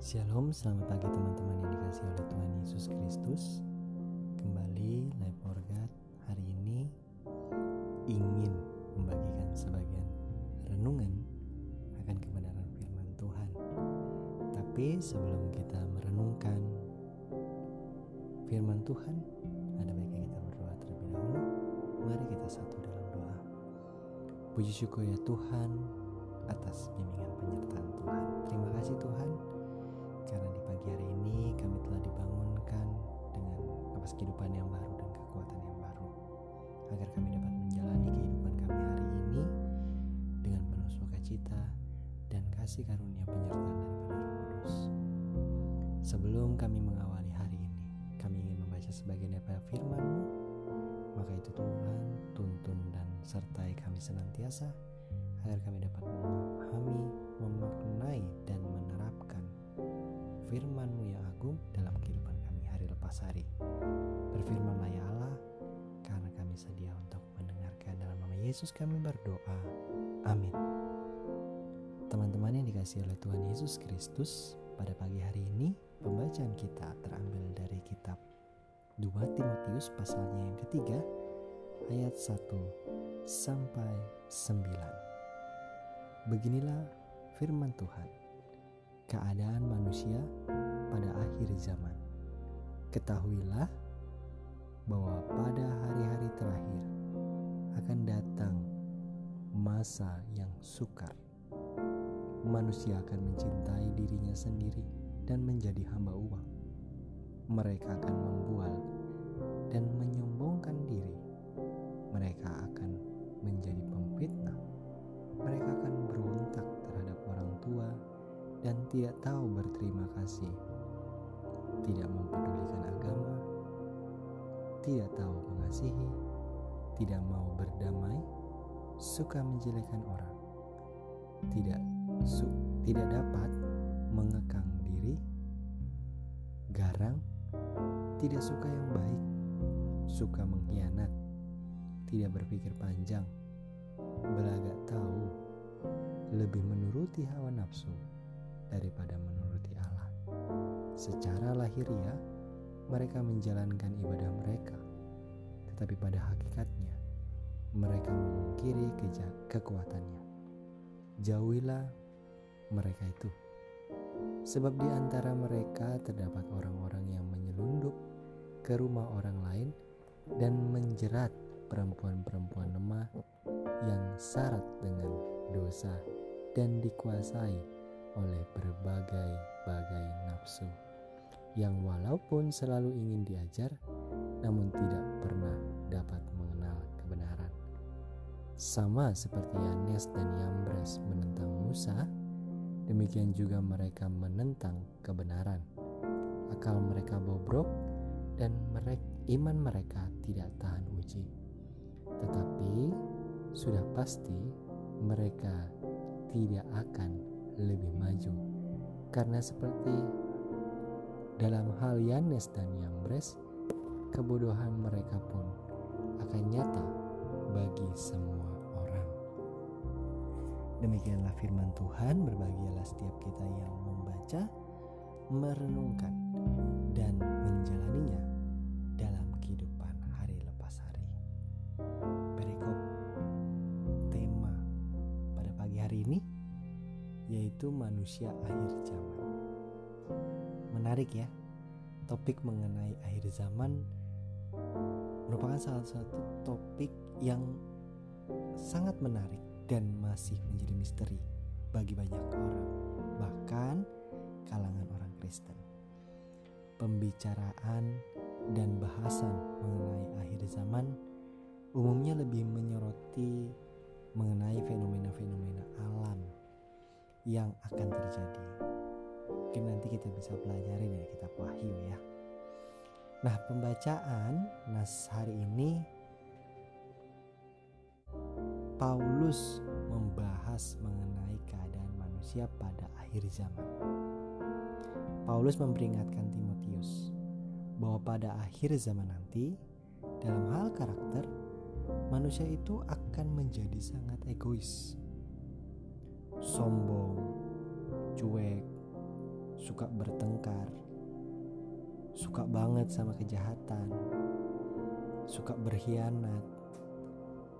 Shalom, selamat pagi teman-teman yang dikasih oleh Tuhan Yesus Kristus. Kembali Live for God hari ini ingin membagikan sebagian renungan akan kebenaran firman Tuhan. Tapi sebelum kita merenungkan firman Tuhan Ada baiknya kita berdoa terlebih dahulu. Mari kita satu dalam doa. Puji syukur ya Tuhan atas bimbingan penyertaan Tuhan. Terima kasih Tuhan karena di pagi hari ini kami telah dibangunkan dengan nafas kehidupan yang baru dan kekuatan yang baru agar kami dapat menjalani kehidupan kami hari ini dengan penuh sukacita dan kasih karunia penyertaan daripada Roh Kudus. Sebelum kami mengawali hari ini, kami ingin membaca sebagian daripada firman-Mu. Maka itu Tuhan, tuntun dan sertai kami senantiasa agar kami dapat memahami, memaknai dan menerapkan firman-Mu yang agung dalam kehidupan kami hari lepas hari. Berfirmanlah ya Allah, karena kami sedia untuk mendengarkan dalam nama Yesus kami berdoa. Amin. Teman-teman yang dikasih oleh Tuhan Yesus Kristus, pada pagi hari ini pembacaan kita terambil dari kitab 2 Timotius pasalnya yang ketiga ayat 1 sampai 9. Beginilah firman Tuhan keadaan manusia pada akhir zaman. Ketahuilah bahwa pada hari-hari terakhir akan datang masa yang sukar. Manusia akan mencintai dirinya sendiri dan menjadi hamba uang. Mereka akan membual dan menyombongkan diri. Mereka tidak tahu berterima kasih, tidak mempedulikan agama, tidak tahu mengasihi, tidak mau berdamai, suka menjelekan orang, tidak su tidak dapat mengekang diri, garang, tidak suka yang baik, suka mengkhianat, tidak berpikir panjang, belagak tahu, lebih menuruti hawa nafsu daripada menuruti Allah. Secara lahiriah, mereka menjalankan ibadah mereka, tetapi pada hakikatnya mereka memungkiri kekuatannya. Jauhilah mereka itu, sebab di antara mereka terdapat orang-orang yang menyelundup ke rumah orang lain dan menjerat perempuan-perempuan lemah yang syarat dengan dosa dan dikuasai oleh berbagai-bagai nafsu yang walaupun selalu ingin diajar namun tidak pernah dapat mengenal kebenaran. Sama seperti Yanes dan Yambres menentang Musa, demikian juga mereka menentang kebenaran. Akal mereka bobrok dan mereka, iman mereka tidak tahan uji. Tetapi sudah pasti mereka tidak akan lebih maju. Karena seperti dalam hal Yanes dan Yambres kebodohan mereka pun akan nyata bagi semua orang. Demikianlah firman Tuhan berbahagialah setiap kita yang membaca merenungkan dan manusia akhir zaman. Menarik ya, topik mengenai akhir zaman merupakan salah satu topik yang sangat menarik dan masih menjadi misteri bagi banyak orang, bahkan kalangan orang Kristen. Pembicaraan dan bahasan mengenai akhir zaman umumnya lebih menyoroti mengenai fenomena-fenomena alam yang akan terjadi. Mungkin nanti kita bisa pelajari dari kitab Wahyu ya. Nah, pembacaan nas hari ini Paulus membahas mengenai keadaan manusia pada akhir zaman. Paulus memperingatkan Timotius bahwa pada akhir zaman nanti dalam hal karakter manusia itu akan menjadi sangat egois sombong, cuek, suka bertengkar, suka banget sama kejahatan, suka berkhianat,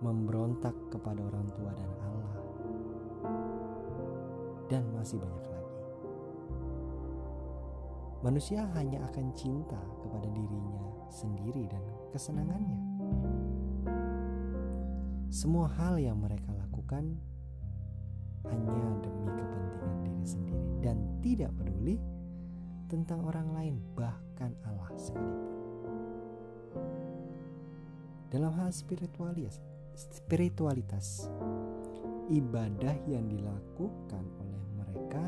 memberontak kepada orang tua dan Allah, dan masih banyak lagi. Manusia hanya akan cinta kepada dirinya sendiri dan kesenangannya. Semua hal yang mereka lakukan hanya demi kepentingan diri sendiri dan tidak peduli tentang orang lain, bahkan Allah sekalipun. Dalam hal spiritualitas, spiritualitas ibadah yang dilakukan oleh mereka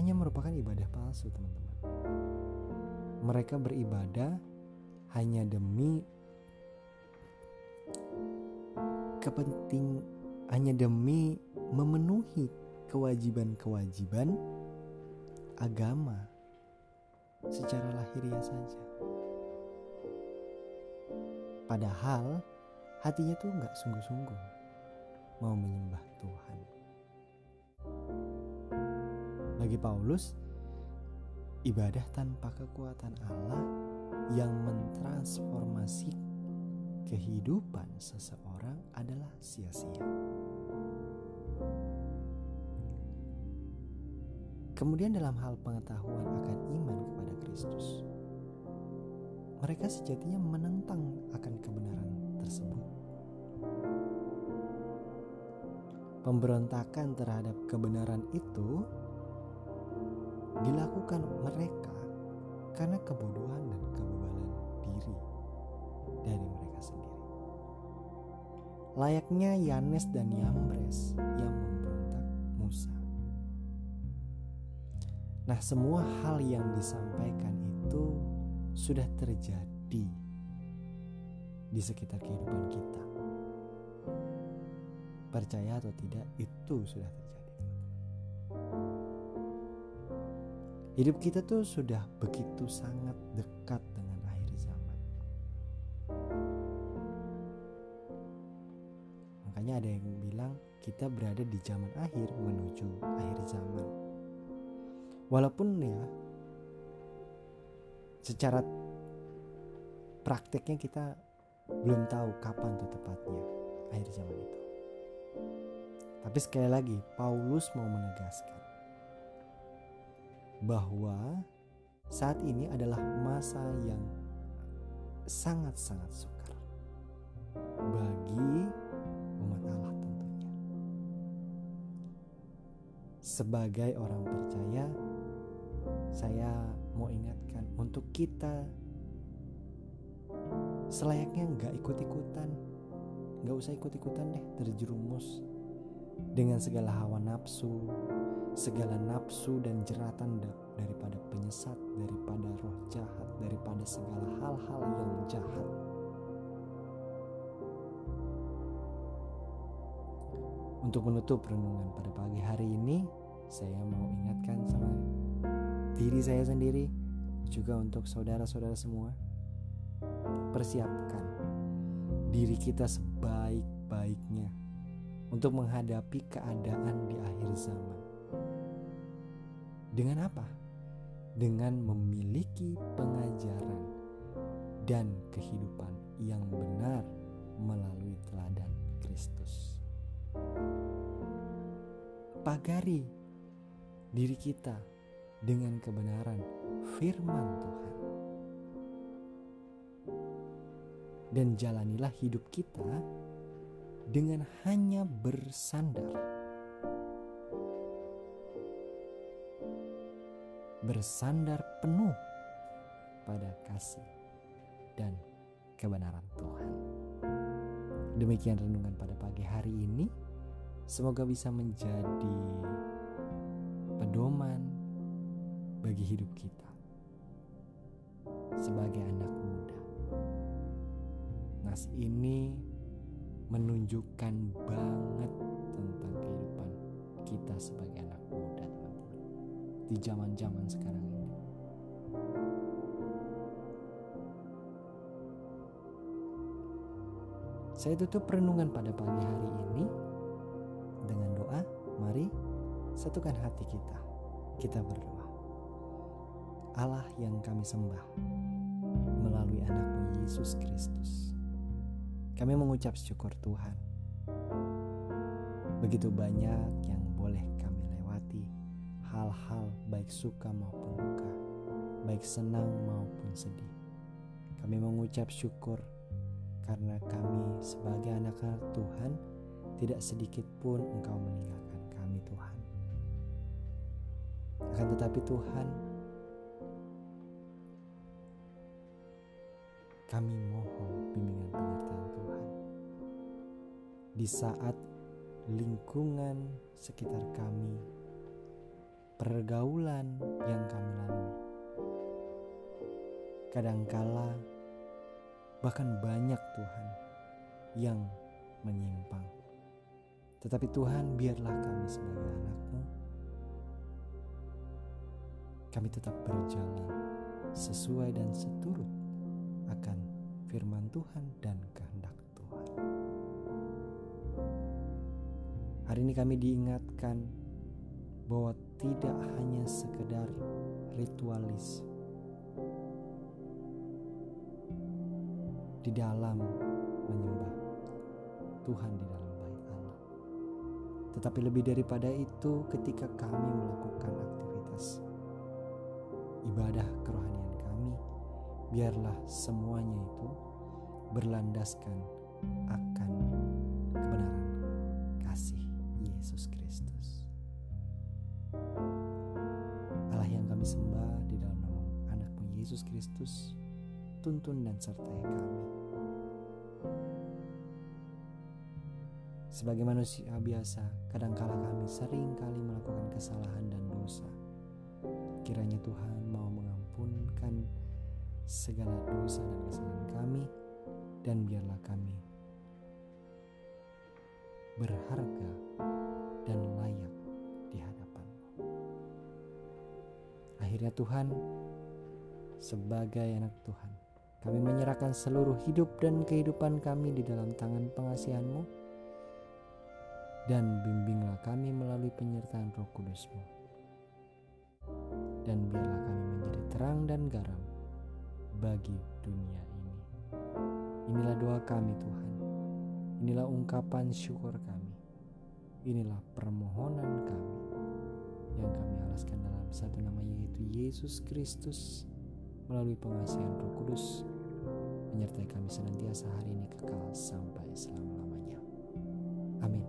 hanya merupakan ibadah palsu, teman-teman. Mereka beribadah hanya demi kepenting hanya demi memenuhi kewajiban-kewajiban agama secara lahiriah saja. Padahal hatinya tuh nggak sungguh-sungguh mau menyembah Tuhan. Bagi Paulus, ibadah tanpa kekuatan Allah yang mentransformasi kehidupan seseorang adalah sia-sia. Kemudian dalam hal pengetahuan akan iman kepada Kristus, mereka sejatinya menentang akan kebenaran tersebut. Pemberontakan terhadap kebenaran itu dilakukan mereka karena kebodohan dan kebebalan diri dari mereka sendiri. Layaknya Yanes dan Yambres yang memberontak Musa. Nah, semua hal yang disampaikan itu sudah terjadi di sekitar kehidupan kita. Percaya atau tidak, itu sudah terjadi. Hidup kita tuh sudah begitu sangat dekat dengan Makanya ada yang bilang kita berada di zaman akhir menuju akhir zaman. Walaupun ya secara prakteknya kita belum tahu kapan tuh tepatnya akhir zaman itu. Tapi sekali lagi Paulus mau menegaskan bahwa saat ini adalah masa yang sangat-sangat sukar bagi Sebagai orang percaya, saya mau ingatkan untuk kita selayaknya nggak ikut-ikutan, nggak usah ikut-ikutan deh terjerumus dengan segala hawa nafsu, segala nafsu dan jeratan daripada penyesat, daripada roh jahat, daripada segala hal-hal yang jahat. Untuk menutup renungan pada pagi hari ini, saya mau ingatkan sama diri saya sendiri, juga untuk saudara-saudara semua, persiapkan diri kita sebaik-baiknya untuk menghadapi keadaan di akhir zaman. Dengan apa? Dengan memiliki pengajaran dan kehidupan yang benar melalui teladan Kristus. Pagari diri kita dengan kebenaran firman Tuhan. Dan jalanilah hidup kita dengan hanya bersandar bersandar penuh pada kasih dan kebenaran Tuhan. Demikian renungan pada pagi hari ini. Semoga bisa menjadi pedoman bagi hidup kita sebagai anak muda. Nas ini menunjukkan banget tentang kehidupan kita sebagai anak muda teman-teman di zaman-zaman sekarang ini. Saya tutup renungan pada pagi hari ini mari satukan hati kita kita berdoa. Allah yang kami sembah melalui anakmu Yesus Kristus. Kami mengucap syukur Tuhan. Begitu banyak yang boleh kami lewati, hal-hal baik suka maupun duka, baik senang maupun sedih. Kami mengucap syukur karena kami sebagai anak-anak Tuhan tidak sedikit pun Engkau meninggalkan Akan tetapi Tuhan, kami mohon bimbingan penyertaan Tuhan. Di saat lingkungan sekitar kami, pergaulan yang kami lalui, kadangkala bahkan banyak Tuhan yang menyimpang. Tetapi Tuhan biarlah kami sebagai anakmu kami tetap berjalan sesuai dan seturut akan firman Tuhan dan kehendak Tuhan. Hari ini kami diingatkan bahwa tidak hanya sekedar ritualis di dalam menyembah Tuhan di dalam bait Allah. Tetapi lebih daripada itu ketika kami melakukan ibadah kerohanian kami, biarlah semuanya itu berlandaskan akan kebenaran kasih Yesus Kristus. Allah yang kami sembah di dalam nama anakmu Yesus Kristus, tuntun dan sertai kami Sebagai manusia biasa, kadangkala kami sering kali melakukan kesalahan dan dosa. Kiranya Tuhan mau mengampunkan segala dosa dan kesalahan kami dan biarlah kami berharga dan layak di hadapan Akhirnya Tuhan, sebagai anak Tuhan, kami menyerahkan seluruh hidup dan kehidupan kami di dalam tangan pengasihanmu dan bimbinglah kami melalui penyertaan roh kudusmu. Dan biarlah kami menjadi terang dan garam bagi dunia ini. Inilah doa kami Tuhan. Inilah ungkapan syukur kami. Inilah permohonan kami yang kami alaskan dalam satu nama yaitu Yesus Kristus melalui pengasihan Roh Kudus menyertai kami senantiasa hari ini kekal sampai selama-lamanya. Amin.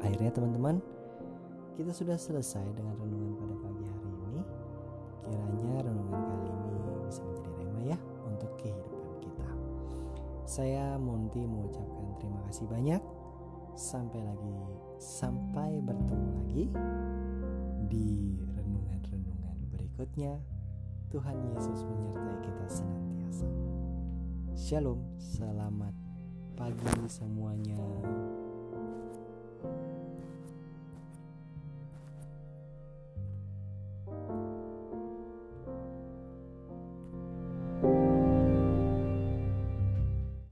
Akhirnya teman-teman, kita sudah selesai dengan renungan Saya Monty mengucapkan terima kasih banyak. Sampai lagi, sampai bertemu lagi di renungan-renungan berikutnya. Tuhan Yesus menyertai kita senantiasa. Shalom, selamat pagi semuanya.